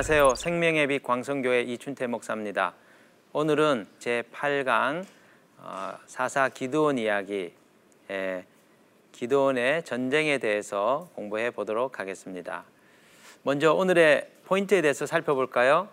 안녕하세요. 생명의 빛 광성교회 이춘태 목사입니다. 오늘은 제 8강 어, 사사 기도원 이야기 예, 기도원의 전쟁에 대해서 공부해 보도록 하겠습니다. 먼저 오늘의 포인트에 대해서 살펴볼까요?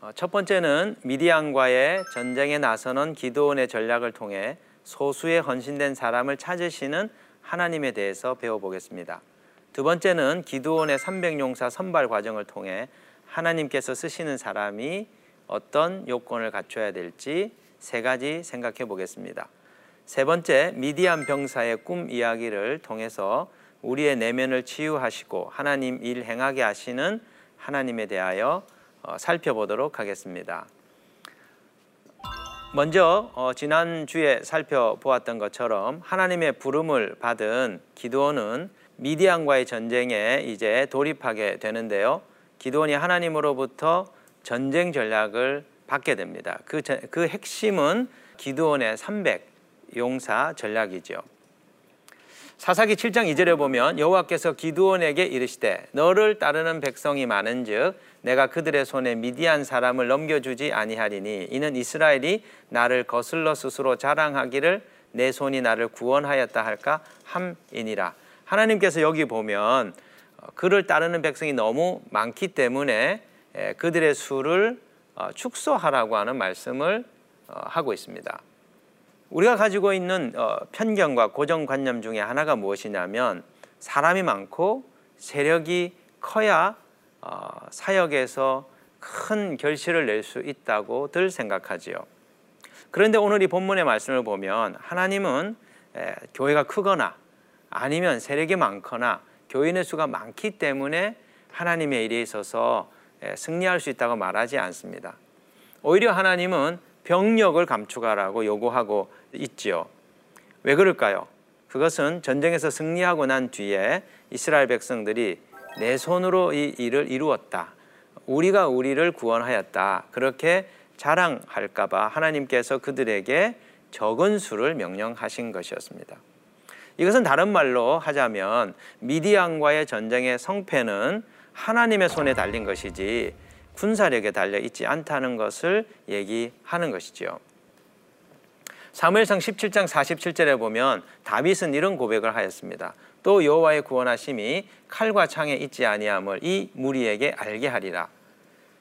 어, 첫 번째는 미디안과의 전쟁에 나서는 기도원의 전략을 통해 소수의 헌신된 사람을 찾으시는 하나님에 대해서 배워보겠습니다. 두 번째는 기도원의 300용사 선발 과정을 통해 하나님께서 쓰시는 사람이 어떤 요건을 갖춰야 될지 세 가지 생각해 보겠습니다. 세 번째, 미디안 병사의 꿈 이야기를 통해서 우리의 내면을 치유하시고 하나님 일 행하게 하시는 하나님에 대하여 어, 살펴보도록 하겠습니다. 먼저 어, 지난 주에 살펴보았던 것처럼 하나님의 부름을 받은 기도원은 미디안과의 전쟁에 이제 돌입하게 되는데요. 기도원이 하나님으로부터 전쟁 전략을 받게 됩니다. 그, 그 핵심은 기도원의 300 용사 전략이죠. 사사기 7장 2절에 보면 여호와께서 기드온에게 이르시되 너를 따르는 백성이 많은즉 내가 그들의 손에 미디안 사람을 넘겨주지 아니하리니 이는 이스라엘이 나를 거슬러 스스로 자랑하기를 내 손이 나를 구원하였다 할까 함이니라. 하나님께서 여기 보면 어, 그를 따르는 백성이 너무 많기 때문에 그들의 수를 어, 축소하라고 하는 말씀을 어, 하고 있습니다. 우리가 가지고 있는 편견과 고정관념 중에 하나가 무엇이냐면 사람이 많고 세력이 커야 사역에서 큰 결실을 낼 수 있다고들 생각하지요. 그런데 오늘 이 본문의 말씀을 보면 하나님은 교회가 크거나 아니면 세력이 많거나 교인의 수가 많기 때문에 하나님의 일에 있어서 승리할 수 있다고 말하지 않습니다. 오히려 하나님은 병력을 감축하라고 요구하고 있지요. 왜 그럴까요? 그것은 전쟁에서 승리하고 난 뒤에 이스라엘 백성들이 내 손으로 이 일을 이루었다. 우리가 우리를 구원하였다. 그렇게 자랑할까봐 하나님께서 그들에게 적은 수를 명령하신 것이었습니다. 이것은 다른 말로 하자면 미디안과의 전쟁의 성패는 하나님의 손에 달린 것이지 군사력에 달려 있지 않다는 것을 얘기하는 것이지요. 사무엘상 17장 47절에 보면 다윗은 이런 고백을 하였습니다. 또 여호와의 구원하심이 칼과 창에 있지 아니함을 이 무리에게 알게 하리라.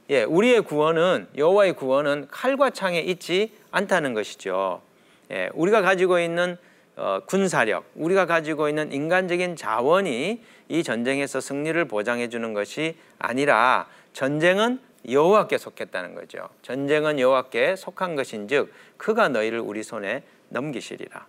예, 우리의 구원은 여호와의 구원은 칼과 창에 있지 않다는 것이죠. 예, 우리가 가지고 있는 어, 군사력, 우리가 가지고 있는 인간적인 자원이 이 전쟁에서 승리를 보장해 주는 것이 아니라 전쟁은 여호와께 속했다는 거죠. 전쟁은 여호와께 속한 것인즉 그가 너희를 우리 손에 넘기시리라.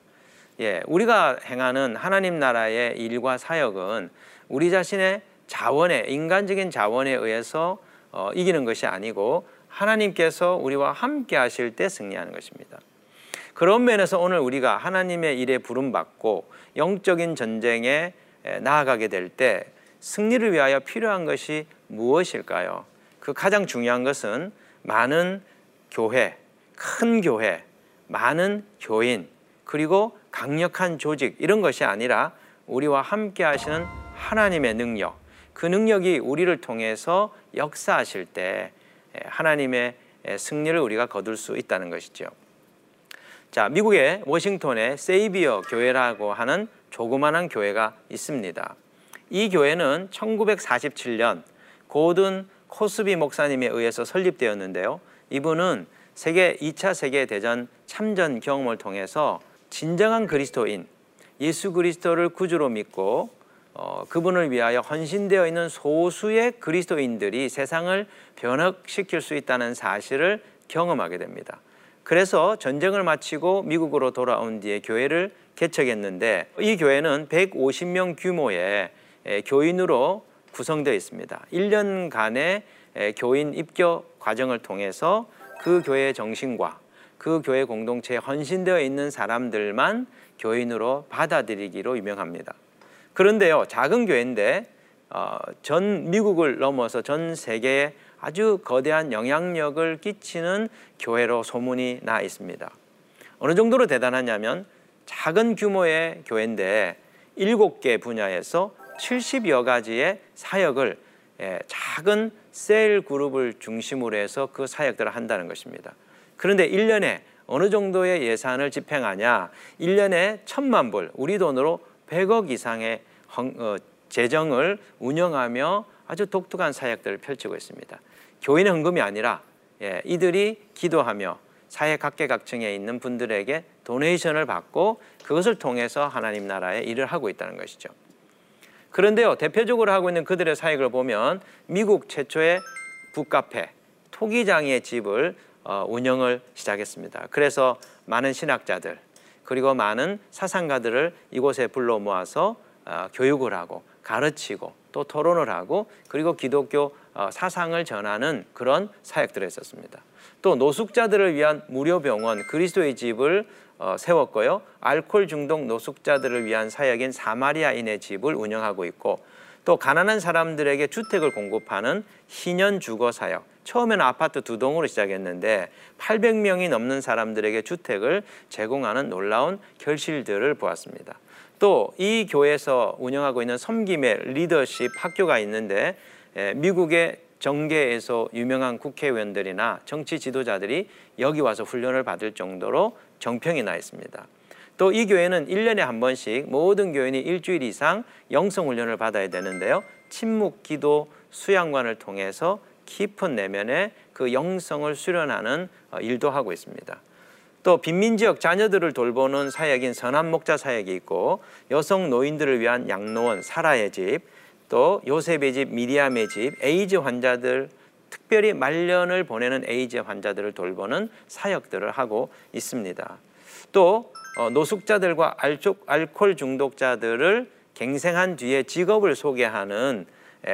예, 우리가 행하는 하나님 나라의 일과 사역은 우리 자신의 자원에 인간적인 자원에 의해서 어, 이기는 것이 아니고 하나님께서 우리와 함께 하실 때 승리하는 것입니다. 그런 면에서 오늘 우리가 하나님의 일에 부름받고 영적인 전쟁에 나아가게 될 때 승리를 위하여 필요한 것이 무엇일까요? 그 가장 중요한 것은 많은 교회, 큰 교회, 많은 교인, 그리고 강력한 조직 이런 것이 아니라 우리와 함께 하시는 하나님의 능력, 그 능력이 우리를 통해서 역사하실 때 하나님의 승리를 우리가 거둘 수 있다는 것이죠. 자, 미국의 워싱턴에 세이비어 교회라고 하는 조그마한 교회가 있습니다. 이 교회는 1947년 고든 코스비 목사님에 의해서 설립되었는데요. 이분은 세계 2차 세계 대전 참전 경험을 통해서 진정한 그리스도인 예수 그리스도를 구주로 믿고 어, 그분을 위하여 헌신되어 있는 소수의 그리스도인들이 세상을 변혁시킬 수 있다는 사실을 경험하게 됩니다. 그래서 전쟁을 마치고 미국으로 돌아온 뒤에 교회를 개척했는데 이 교회는 150명 규모의 교인으로 구성되어 있습니다. 1년간의 교인 입교 과정을 통해서 그 교회의 정신과 그 교회 공동체에 헌신되어 있는 사람들만 교인으로 받아들이기로 유명합니다. 그런데요, 작은 교회인데 어, 전 미국을 넘어서 전 세계에 아주 거대한 영향력을 끼치는 교회로 소문이 나 있습니다. 어느 정도로 대단하냐면 작은 규모의 교회인데 일곱 개 분야에서 70여 가지의 사역을 예, 작은 셀 그룹을 중심으로 해서 그 사역들을 한다는 것입니다. 그런데 1년에 어느 정도의 예산을 집행하냐? 1년에 천만 불, 우리 돈으로 100억 이상의 어, 재정을 운영하며 아주 독특한 사역들을 펼치고 있습니다. 교인의 헌금이 아니라 예, 이들이 기도하며 사회 각계각층에 있는 분들에게 도네이션을 받고 그것을 통해서 하나님 나라의 일을 하고 있다는 것이죠. 그런데요, 대표적으로 하고 있는 그들의 사역을 보면 미국 최초의 북카페, 토기장의 집을 어, 운영을 시작했습니다. 그래서 많은 신학자들 그리고 많은 사상가들을 이곳에 불러 모아서 어, 교육을 하고 가르치고 또 토론을 하고 그리고 기독교 어, 사상을 전하는 그런 사역들을 했었습니다. 또 노숙자들을 위한 무료 병원 그리스도의 집을 어, 세웠고요. 알코올 중독 노숙자들을 위한 사역인 사마리아인의 집을 운영하고 있고 또 가난한 사람들에게 주택을 공급하는 희년 주거 사역. 처음에는 아파트 두 동으로 시작했는데 800명이 넘는 사람들에게 주택을 제공하는 놀라운 결실들을 보았습니다. 또 이 교회에서 운영하고 있는 섬김의 리더십 학교가 있는데 미국의 정계에서 유명한 국회의원들이나 정치 지도자들이 여기 와서 훈련을 받을 정도로 정평이 나 있습니다. 또 이 교회는 1년에 한 번씩 모든 교인이 일주일 이상 영성 훈련을 받아야 되는데요. 침묵 기도 수양관을 통해서 깊은 내면의 그 영성을 수련하는 어, 일도 하고 있습니다. 또 빈민 지역 자녀들을 돌보는 사역인 선한 목자 사역이 있고 여성 노인들을 위한 양로원 사라의 집, 또 요셉의 집, 미리암의 집, 에이즈 환자들 특별히 말년을 보내는 에이즈 환자들을 돌보는 사역들을 하고 있습니다. 또 어, 노숙자들과 알코올 중독자들을 갱생한 뒤에 직업을 소개하는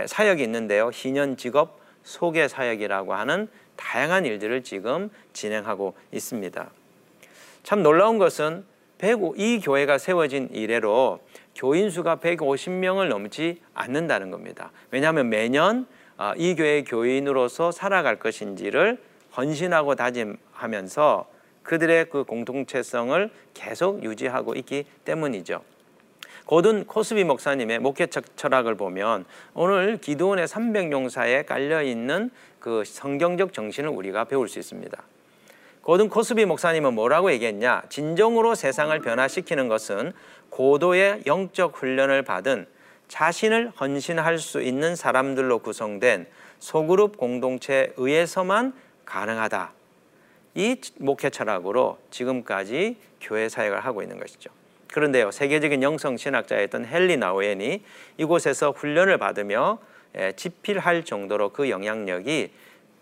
사역이 있는데요. 희년 직업 소개 사역이라고 하는 다양한 일들을 지금 진행하고 있습니다. 참 놀라운 것은 이 교회가 세워진 이래로 교인 수가 150명을 넘지 않는다는 겁니다. 왜냐하면 매년 아, 이 교회 교인으로서 살아갈 것인지를 헌신하고 다짐하면서 그들의 그 공동체성을 계속 유지하고 있기 때문이죠. 고든 코스비 목사님의 목회 철학을 보면 오늘 기도원의 300용사에 깔려 있는 그 성경적 정신을 우리가 배울 수 있습니다. 고든 코스비 목사님은 뭐라고 얘기했냐? 진정으로 세상을 변화시키는 것은 고도의 영적 훈련을 받은 자신을 헌신할 수 있는 사람들로 구성된 소그룹 공동체에 의해서만 가능하다. 이 목회 철학으로 지금까지 교회 사역을 하고 있는 것이죠. 그런데요, 세계적인 영성 신학자였던 헨리 나우엔이 이곳에서 훈련을 받으며 집필할 정도로 그 영향력이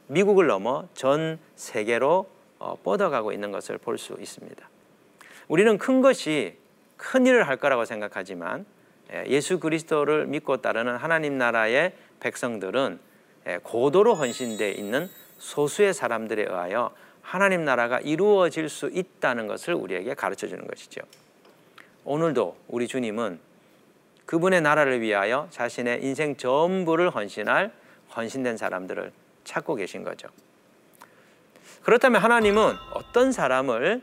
미국을 넘어 전 세계로 어, 뻗어가고 있는 것을 볼 수 있습니다. 우리는 큰 것이 큰 일을 할 거라고 생각하지만 예수 그리스도를 믿고 따르는 하나님 나라의 백성들은 고도로 헌신되어 있는 소수의 사람들에 의하여 하나님 나라가 이루어질 수 있다는 것을 우리에게 가르쳐 주는 것이죠. 오늘도 우리 주님은 그분의 나라를 위하여 자신의 인생 전부를 헌신할 헌신된 사람들을 찾고 계신 거죠. 그렇다면 하나님은 어떤 사람을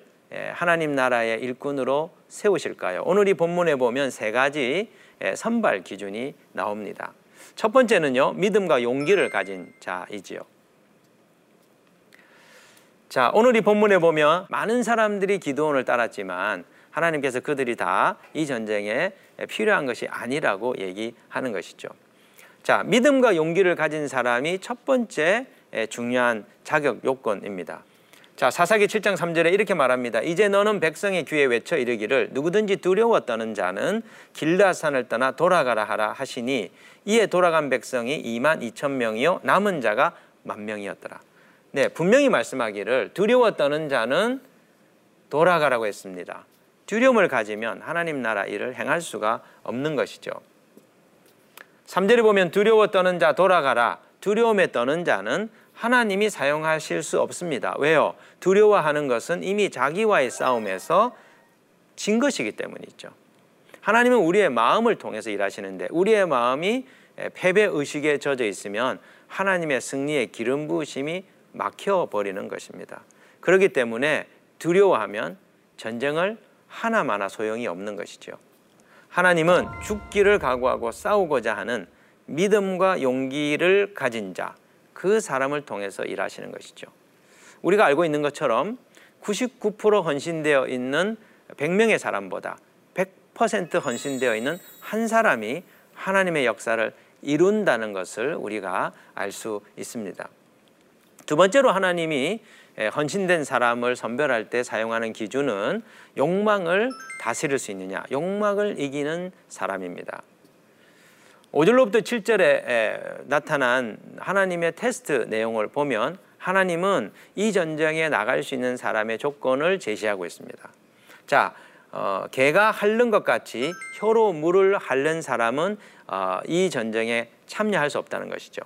하나님 나라의 일꾼으로 세우실까요? 오늘 이 본문에 보면 세 가지 선발 기준이 나옵니다. 첫 번째는요, 믿음과 용기를 가진 자이지요. 자, 오늘 이 본문에 보면 많은 사람들이 기도원을 따랐지만 하나님께서 그들이 다 이 전쟁에 필요한 것이 아니라고 얘기하는 것이죠. 자, 믿음과 용기를 가진 사람이 첫 번째 중요한 자격 요건입니다. 자, 사사기 7장 3절에 이렇게 말합니다. 이제 너는 백성의 귀에 외쳐 이르기를 누구든지 두려워 떠는 자는 길라산을 떠나 돌아가라 하라 하시니 이에 돌아간 백성이 2만 2천 명이요 남은 자가 만 명이었더라. 네, 분명히 말씀하기를 두려워 떠는 자는 돌아가라고 했습니다. 두려움을 가지면 하나님 나라 일을 행할 수가 없는 것이죠. 3절에 보면 두려워 떠는 자 돌아가라. 두려움에 떠는 자는 하나님이 사용하실 수 없습니다. 왜요? 두려워하는 것은 이미 자기와의 싸움에서 진 것이기 때문이죠. 하나님은 우리의 마음을 통해서 일하시는데 우리의 마음이 패배 의식에 젖어 있으면 하나님의 승리의 기름 부으심이 막혀 버리는 것입니다. 그렇기 때문에 두려워하면 전쟁을 하나마나 소용이 없는 것이죠. 하나님은 죽기를 각오하고 싸우고자 하는 믿음과 용기를 가진 자, 그 사람을 통해서 일하시는 것이죠. 우리가 알고 있는 것처럼 99% 헌신되어 있는 100명의 사람보다 100% 헌신되어 있는 한 사람이 하나님의 역사를 이룬다는 것을 우리가 알 수 있습니다. 두 번째로 하나님이 헌신된 사람을 선별할 때 사용하는 기준은 욕망을 다스릴 수 있느냐, 욕망을 이기는 사람입니다. 5절로부터 7절에 나타난 하나님의 테스트 내용을 보면 하나님은 이 전쟁에 나갈 수 있는 사람의 조건을 제시하고 있습니다. 자, 어, 개가 핥는 것 같이 혀로 물을 핥는 사람은 어, 이 전쟁에 참여할 수 없다는 것이죠.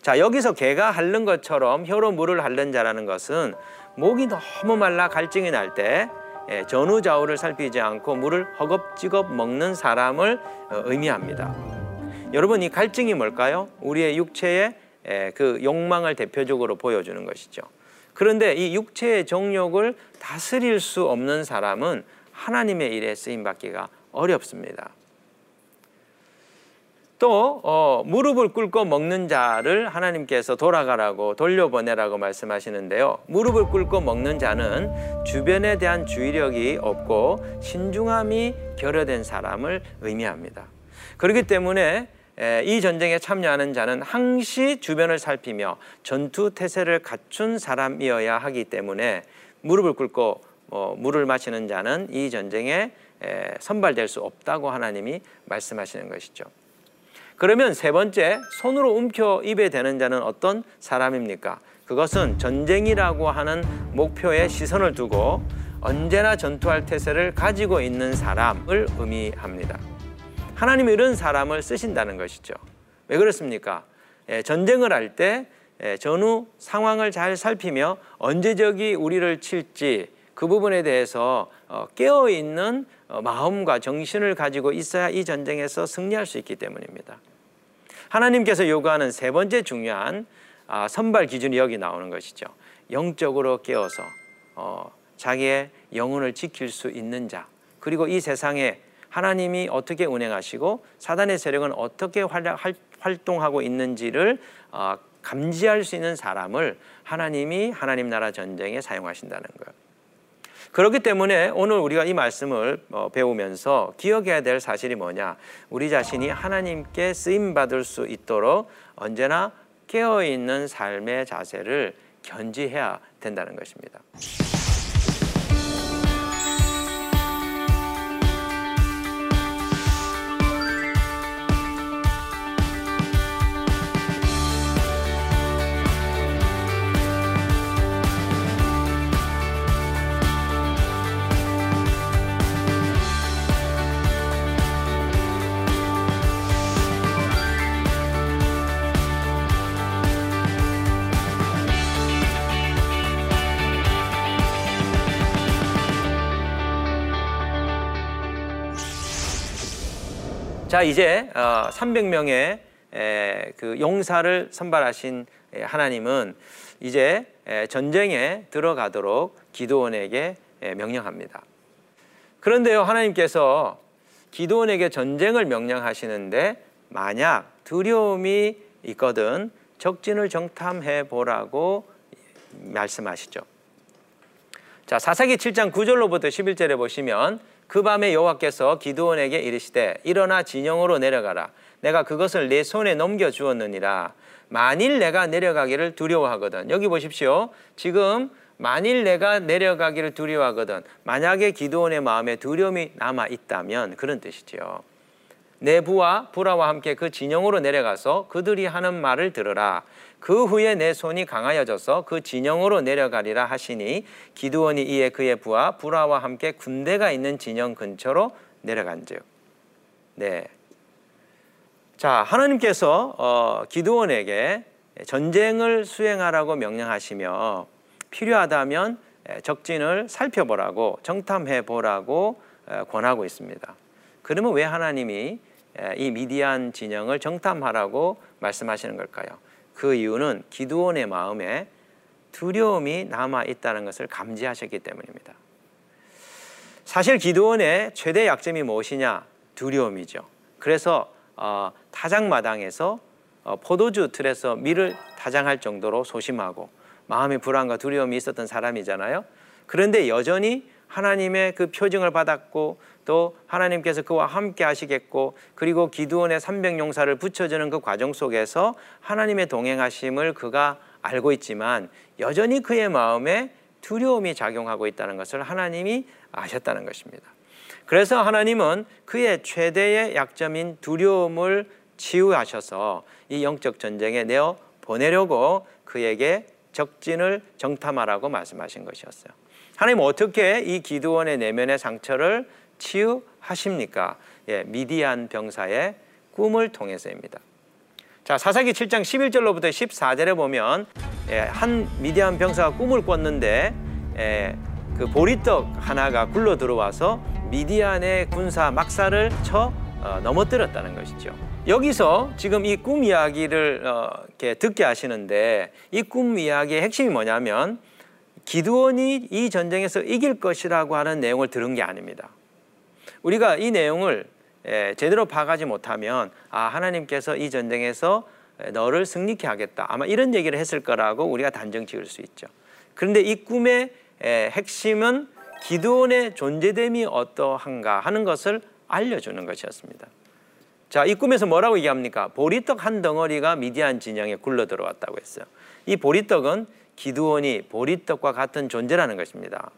자, 여기서 개가 핥는 것처럼 혀로 물을 핥는 자라는 것은 목이 너무 말라 갈증이 날때 예, 전후좌우를 살피지 않고 물을 허겁지겁 먹는 사람을 어, 의미합니다. 여러분 이 갈증이 뭘까요? 우리의 육체의 예, 그 욕망을 대표적으로 보여주는 것이죠. 그런데 이 육체의 정욕을 다스릴 수 없는 사람은 하나님의 일에 쓰임 받기가 어렵습니다. 또 어, 무릎을 꿇고 먹는 자를 하나님께서 돌아가라고 돌려보내라고 말씀하시는데요. 무릎을 꿇고 먹는 자는 주변에 대한 주의력이 없고 신중함이 결여된 사람을 의미합니다. 그렇기 때문에 이 전쟁에 참여하는 자는 항시 주변을 살피며 전투 태세를 갖춘 사람이어야 하기 때문에 무릎을 꿇고 어, 물을 마시는 자는 이 전쟁에 선발될 수 없다고 하나님이 말씀하시는 것이죠. 그러면 세 번째 손으로 움켜 입에 대는 자는 어떤 사람입니까? 그것은 전쟁이라고 하는 목표에 시선을 두고 언제나 전투할 태세를 가지고 있는 사람을 의미합니다. 하나님이 이런 사람을 쓰신다는 것이죠. 왜 그렇습니까? 예, 전쟁을 할때 예, 전후 상황을 잘 살피며 언제 적이 우리를 칠지 그 부분에 대해서 어, 깨어 있는 어, 마음과 정신을 가지고 있어야 이 전쟁에서 승리할 수 있기 때문입니다. 하나님께서 요구하는 세 번째 중요한 아, 선발 기준이 여기 나오는 것이죠. 영적으로 깨어서 어, 자기의 영혼을 지킬 수 있는 자 그리고 이 세상에 하나님이 어떻게 운행하시고 사단의 세력은 어떻게 활동하고 있는지를 감지할 수 있는 사람을 하나님이 하나님 나라 전쟁에 사용하신다는 거예요. 그렇기 때문에 오늘 우리가 이 말씀을 어, 배우면서 기억해야 될 사실이 뭐냐? 우리 자신이 하나님께 쓰임 받을 수 있도록 언제나 깨어 있는 삶의 자세를 견지해야 된다는 것입니다. 자 이제 300명의 어, 그 용사를 선발하신 하나님은 이제 전쟁에 들어가도록 기도원에게 명령합니다. 그런데요 하나님께서 기도원에게 전쟁을 명령하시는데 만약 두려움이 있거든 적진을 정탐해 보라고 말씀하시죠. 자 사사기 7장 9절로부터 11절에 보시면 그 밤에 여호와께서 기드온에게 이르시되 일어나 진영으로 내려가라. 내가 그것을 내 손에 넘겨 주었느니라. 만일 내가 내려가기를 두려워하거든. 여기 보십시오. 지금 만일 내가 내려가기를 두려워하거든 만약에 기드온의 마음에 두려움이 남아 있다면 그런 뜻이지요. 내 부와 부라와 함께 그 진영으로 내려가서 그들이 하는 말을 들으라 그 후에 내 손이 강하여져서 그 진영으로 내려가리라 하시니 기드원이 이에 그의 부하 부라와 함께 군대가 있는 진영 근처로 내려간즉. 네. 자, 하나님께서 어, 기드원에게 전쟁을 수행하라고 명령하시며 필요하다면 적진을 살펴보라고 정탐해 보라고 권하고 있습니다. 그러면 왜 하나님이 이 미디안 진영을 정탐하라고 말씀하시는 걸까요? 그 이유는 기드온의 마음에 두려움이 남아 있다는 것을 감지하셨기 때문입니다. 사실 기드온의 최대 약점이 무엇이냐? 두려움이죠. 그래서 어, 타작마당에서 어, 포도주 틀에서 밀을 타장할 정도로 소심하고 마음의 불안과 두려움이 있었던 사람이잖아요. 그런데 여전히 하나님의 그 표징을 받았고 또 하나님께서 그와 함께 하시겠고 그리고 기드온의 300용사를 붙여주는 그 과정 속에서 하나님의 동행하심을 그가 알고 있지만 여전히 그의 마음에 두려움이 작용하고 있다는 것을 하나님이 아셨다는 것입니다. 그래서 하나님은 그의 최대의 약점인 두려움을 치유하셔서 이 영적 전쟁에 내어 보내려고 그에게 적진을 정탐하라고 말씀하신 것이었어요. 하나님 어떻게 이 기드원의 내면의 상처를 치유하십니까? 예, 미디안 병사의 꿈을 통해서입니다. 자, 사사기 7장 11절로부터 14절에 보면 예, 한 미디안 병사가 꿈을 꿨는데 예, 그 보리떡 하나가 굴러 들어와서 미디안의 군사 막사를 쳐 어, 넘어뜨렸다는 것이죠. 여기서 지금 이 꿈 이야기를 어, 이렇게 듣게 하시는데 이 꿈 이야기의 핵심이 뭐냐면 기드원이 이 전쟁에서 이길 것이라고 하는 내용을 들은 게 아닙니다. 우리가 이 내용을 예, 제대로 파악하지 못하면 아 하나님께서 이 전쟁에서 너를 승리케 하겠다 아마 이런 얘기를 했을 거라고 우리가 단정 지을 수 있죠. 그런데 이 꿈의 핵심은 기드온의 존재됨이 어떠한가 하는 것을 알려주는 것이었습니다. 자, 이 꿈에서 뭐라고 얘기합니까? 보리떡 한 덩어리가 미디안 진영에 굴러 들어왔다고 했어요. 이 보리떡은 기드온이 보리떡과 같은 존재라는 것입니다.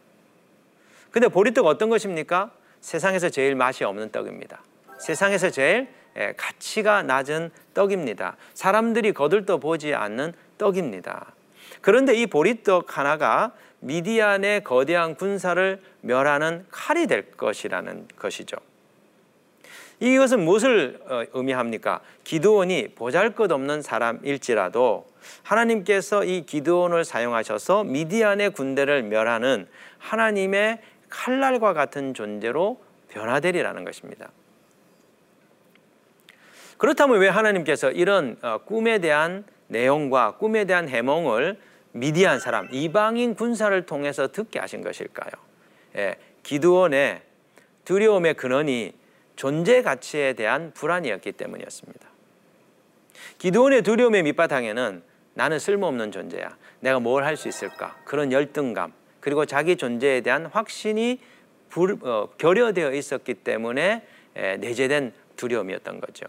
근데 보리떡 어떤 것입니까? 세상에서 제일 맛이 없는 떡입니다. 세상에서 제일 예, 가치가 낮은 떡입니다. 사람들이 거들떠 보지 않는 떡입니다. 그런데 이 보리떡 하나가 미디안의 거대한 군사를 멸하는 칼이 될 것이라는 것이죠. 이것은 무엇을 어, 의미합니까? 기드온이 보잘것없는 사람일지라도 하나님께서 이 기드온을 사용하셔서 미디안의 군대를 멸하는 하나님의 칼날과 같은 존재로 변화되리라는 것입니다. 그렇다면 왜 하나님께서 이런 어, 꿈에 대한 내용과 꿈에 대한 해몽을 미디안 사람, 이방인 군사를 통해서 듣게 하신 것일까요? 예, 기드온의 두려움의 근원이 존재 가치에 대한 불안이었기 때문이었습니다. 기드온의 두려움의 밑바탕에는 나는 쓸모없는 존재야. 내가 뭘 할 수 있을까? 그런 열등감, 그리고 자기 존재에 대한 확신이 불, 어, 결여되어 있었기 때문에 에, 내재된 두려움이었던 거죠.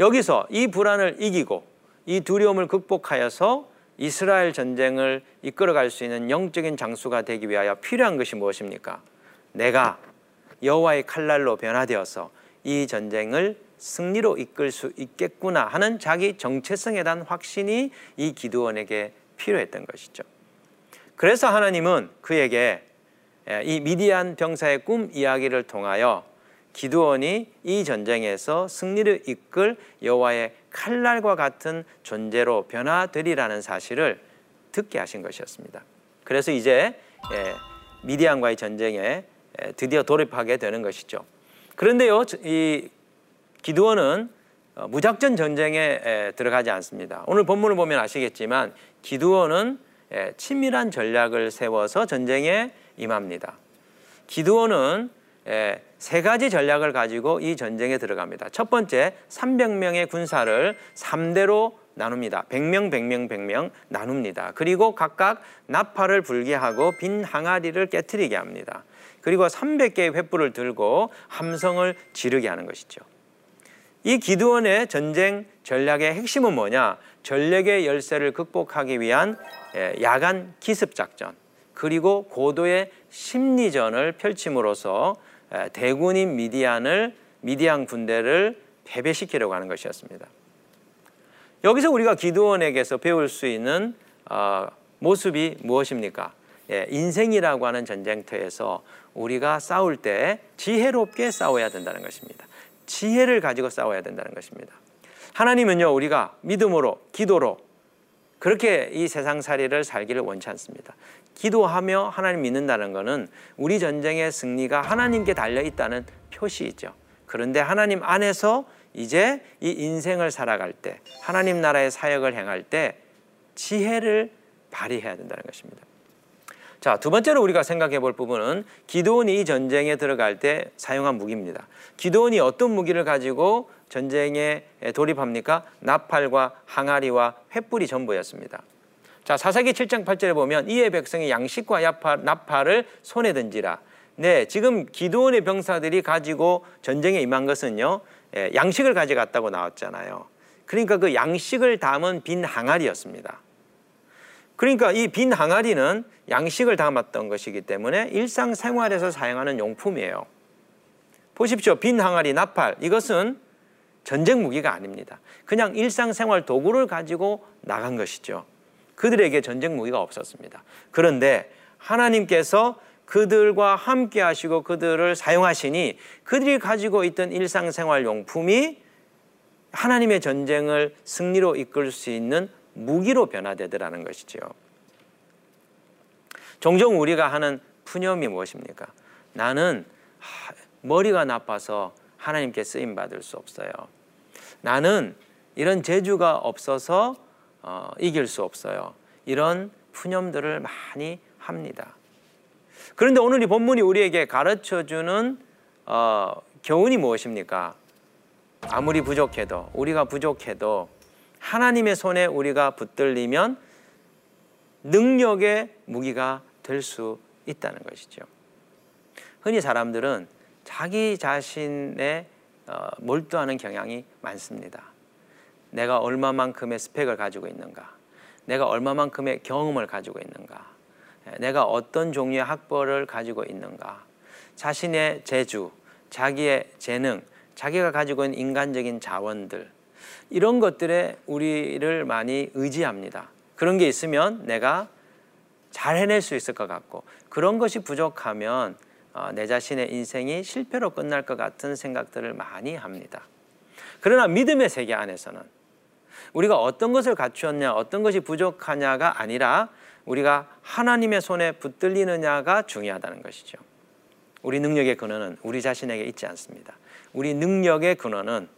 여기서 이 불안을 이기고 이 두려움을 극복하여서 이스라엘 전쟁을 이끌어갈 수 있는 영적인 장수가 되기 위하여 필요한 것이 무엇입니까? 내가 여호와의 칼날로 변화되어서 이 전쟁을 승리로 이끌 수 있겠구나 하는 자기 정체성에 대한 확신이 이 기드원에게 필요했던 것이죠. 그래서 하나님은 그에게 이 미디안 병사의 꿈 이야기를 통하여 기드원이 이 전쟁에서 승리를 이끌 여호와의 칼날과 같은 존재로 변화되리라는 사실을 듣게 하신 것이었습니다. 그래서 이제 미디안과의 전쟁에 드디어 돌입하게 되는 것이죠. 그런데요, 이 기드원은 어, 무작전 전쟁에 들어가지 않습니다. 오늘 본문을 보면 아시겠지만 기드원은 친밀한 전략을 세워서 전쟁에 임합니다. 기드원은 세 가지 전략을 가지고 이 전쟁에 들어갑니다. 첫 번째, 300명의 군사를 3대로 나눕니다. 100명, 100명, 100명 나눕니다. 그리고 각각 나팔을 불게 하고 빈 항아리를 깨뜨리게 합니다. 그리고 300개의 횃불을 들고 함성을 지르게 하는 것이죠. 이 기드원의 전쟁 전략의 핵심은 뭐냐? 전력의 열쇠를 극복하기 위한 야간 기습 작전 그리고 고도의 심리전을 펼침으로써 대군인 미디안을 미디안 군대를 패배시키려고 하는 것이었습니다. 여기서 우리가 기드원에게서 배울 수 있는 어, 모습이 무엇입니까? 예, 인생이라고 하는 전쟁터에서 우리가 싸울 때 지혜롭게 싸워야 된다는 것입니다. 지혜를 가지고 싸워야 된다는 것입니다. 하나님은요, 우리가 믿음으로, 기도로 그렇게 이 세상살이를 살기를 원치 않습니다. 기도하며 하나님 믿는다는 것은 우리 전쟁의 승리가 하나님께 달려 있다는 표시이죠. 그런데 하나님 안에서 이제 이 인생을 살아갈 때, 하나님 나라의 사역을 행할 때 지혜를 발휘해야 된다는 것입니다. 자, 두 번째로 우리가 생각해 볼 부분은 기도원이 이 전쟁에 들어갈 때 사용한 무기입니다. 기도원이 어떤 무기를 가지고 전쟁에 돌입합니까? 나팔과 항아리와 횃불이 전부였습니다. 자, 사사기 7장 8절에 보면 이에 백성이 양식과 야파, 나팔을 손에 든지라. 네, 지금 기도원의 병사들이 가지고 전쟁에 임한 것은요, 예, 양식을 가져갔다고 나왔잖아요. 그러니까 그 양식을 담은 빈 항아리였습니다. 그러니까 이 빈 항아리는 양식을 담았던 것이기 때문에 일상생활에서 사용하는 용품이에요. 보십시오. 빈 항아리, 나팔. 이것은 전쟁 무기가 아닙니다. 그냥 일상생활 도구를 가지고 나간 것이죠. 그들에게 전쟁 무기가 없었습니다. 그런데 하나님께서 그들과 함께 하시고 그들을 사용하시니 그들이 가지고 있던 일상생활 용품이 하나님의 전쟁을 승리로 이끌 수 있는 무기로 변화되더라는 것이죠. 종종 우리가 하는 푸념이 무엇입니까? 나는 머리가 나빠서 하나님께 쓰임 받을 수 없어요. 나는 이런 재주가 없어서 어, 이길 수 없어요. 이런 푸념들을 많이 합니다. 그런데 오늘 이 본문이 우리에게 가르쳐 주는 어, 교훈이 무엇입니까? 아무리 부족해도 우리가 부족해도 하나님의 손에 우리가 붙들리면 능력의 무기가 될 수 있다는 것이죠. 흔히 사람들은 자기 자신에 어, 몰두하는 경향이 많습니다. 내가 얼마만큼의 스펙을 가지고 있는가? 내가 얼마만큼의 경험을 가지고 있는가? 내가 어떤 종류의 학벌을 가지고 있는가? 자신의 재주, 자기의 재능, 자기가 가지고 있는 인간적인 자원들, 이런 것들에 우리를 많이 의지합니다. 그런 게 있으면 내가 잘 해낼 수 있을 것 같고 그런 것이 부족하면 어, 내 자신의 인생이 실패로 끝날 것 같은 생각들을 많이 합니다. 그러나 믿음의 세계 안에서는 우리가 어떤 것을 갖추었냐, 어떤 것이 부족하냐가 아니라 우리가 하나님의 손에 붙들리느냐가 중요하다는 것이죠. 우리 능력의 근원은 우리 자신에게 있지 않습니다. 우리 능력의 근원은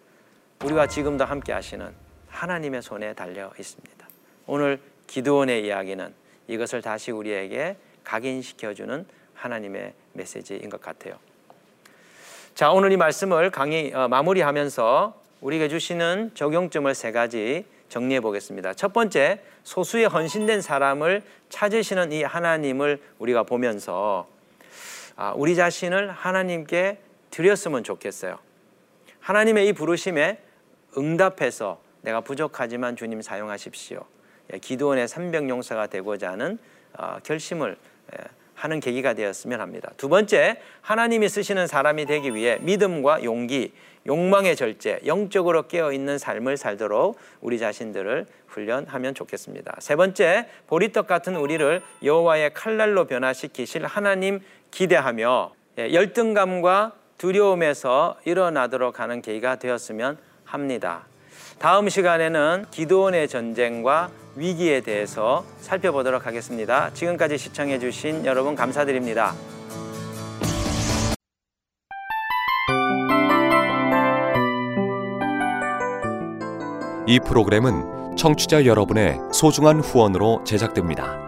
우리와 지금도 함께 하시는 하나님의 손에 달려 있습니다. 오늘 기도원의 이야기는 이것을 다시 우리에게 각인시켜주는 하나님의 메시지인 것 같아요. 자, 오늘 이 말씀을 강의 어, 마무리하면서 우리에게 주시는 적용점을 세 가지 정리해 보겠습니다. 첫 번째, 소수의 헌신된 사람을 찾으시는 이 하나님을 우리가 보면서 아, 우리 자신을 하나님께 드렸으면 좋겠어요. 하나님의 이 부르심에 응답해서 내가 부족하지만 주님 사용하십시오. 예, 기도원의 300 용사가 되고자 하는 어, 결심을 예, 하는 계기가 되었으면 합니다. 두 번째, 하나님이 쓰시는 사람이 되기 위해 믿음과 용기, 욕망의 절제, 영적으로 깨어 있는 삶을 살도록 우리 자신들을 훈련하면 좋겠습니다. 세 번째, 보리떡 같은 우리를 여호와의 칼날로 변화시키실 하나님 기대하며 예, 열등감과 두려움에서 일어나도록 하는 계기가 되었으면 합니다. 다음 시간에는 기도원의 전쟁과 위기에 대해서 살펴보도록 하겠습니다. 지금까지 시청해 주신 여러분 감사드립니다. 이 프로그램은 청취자 여러분의 소중한 후원으로 제작됩니다.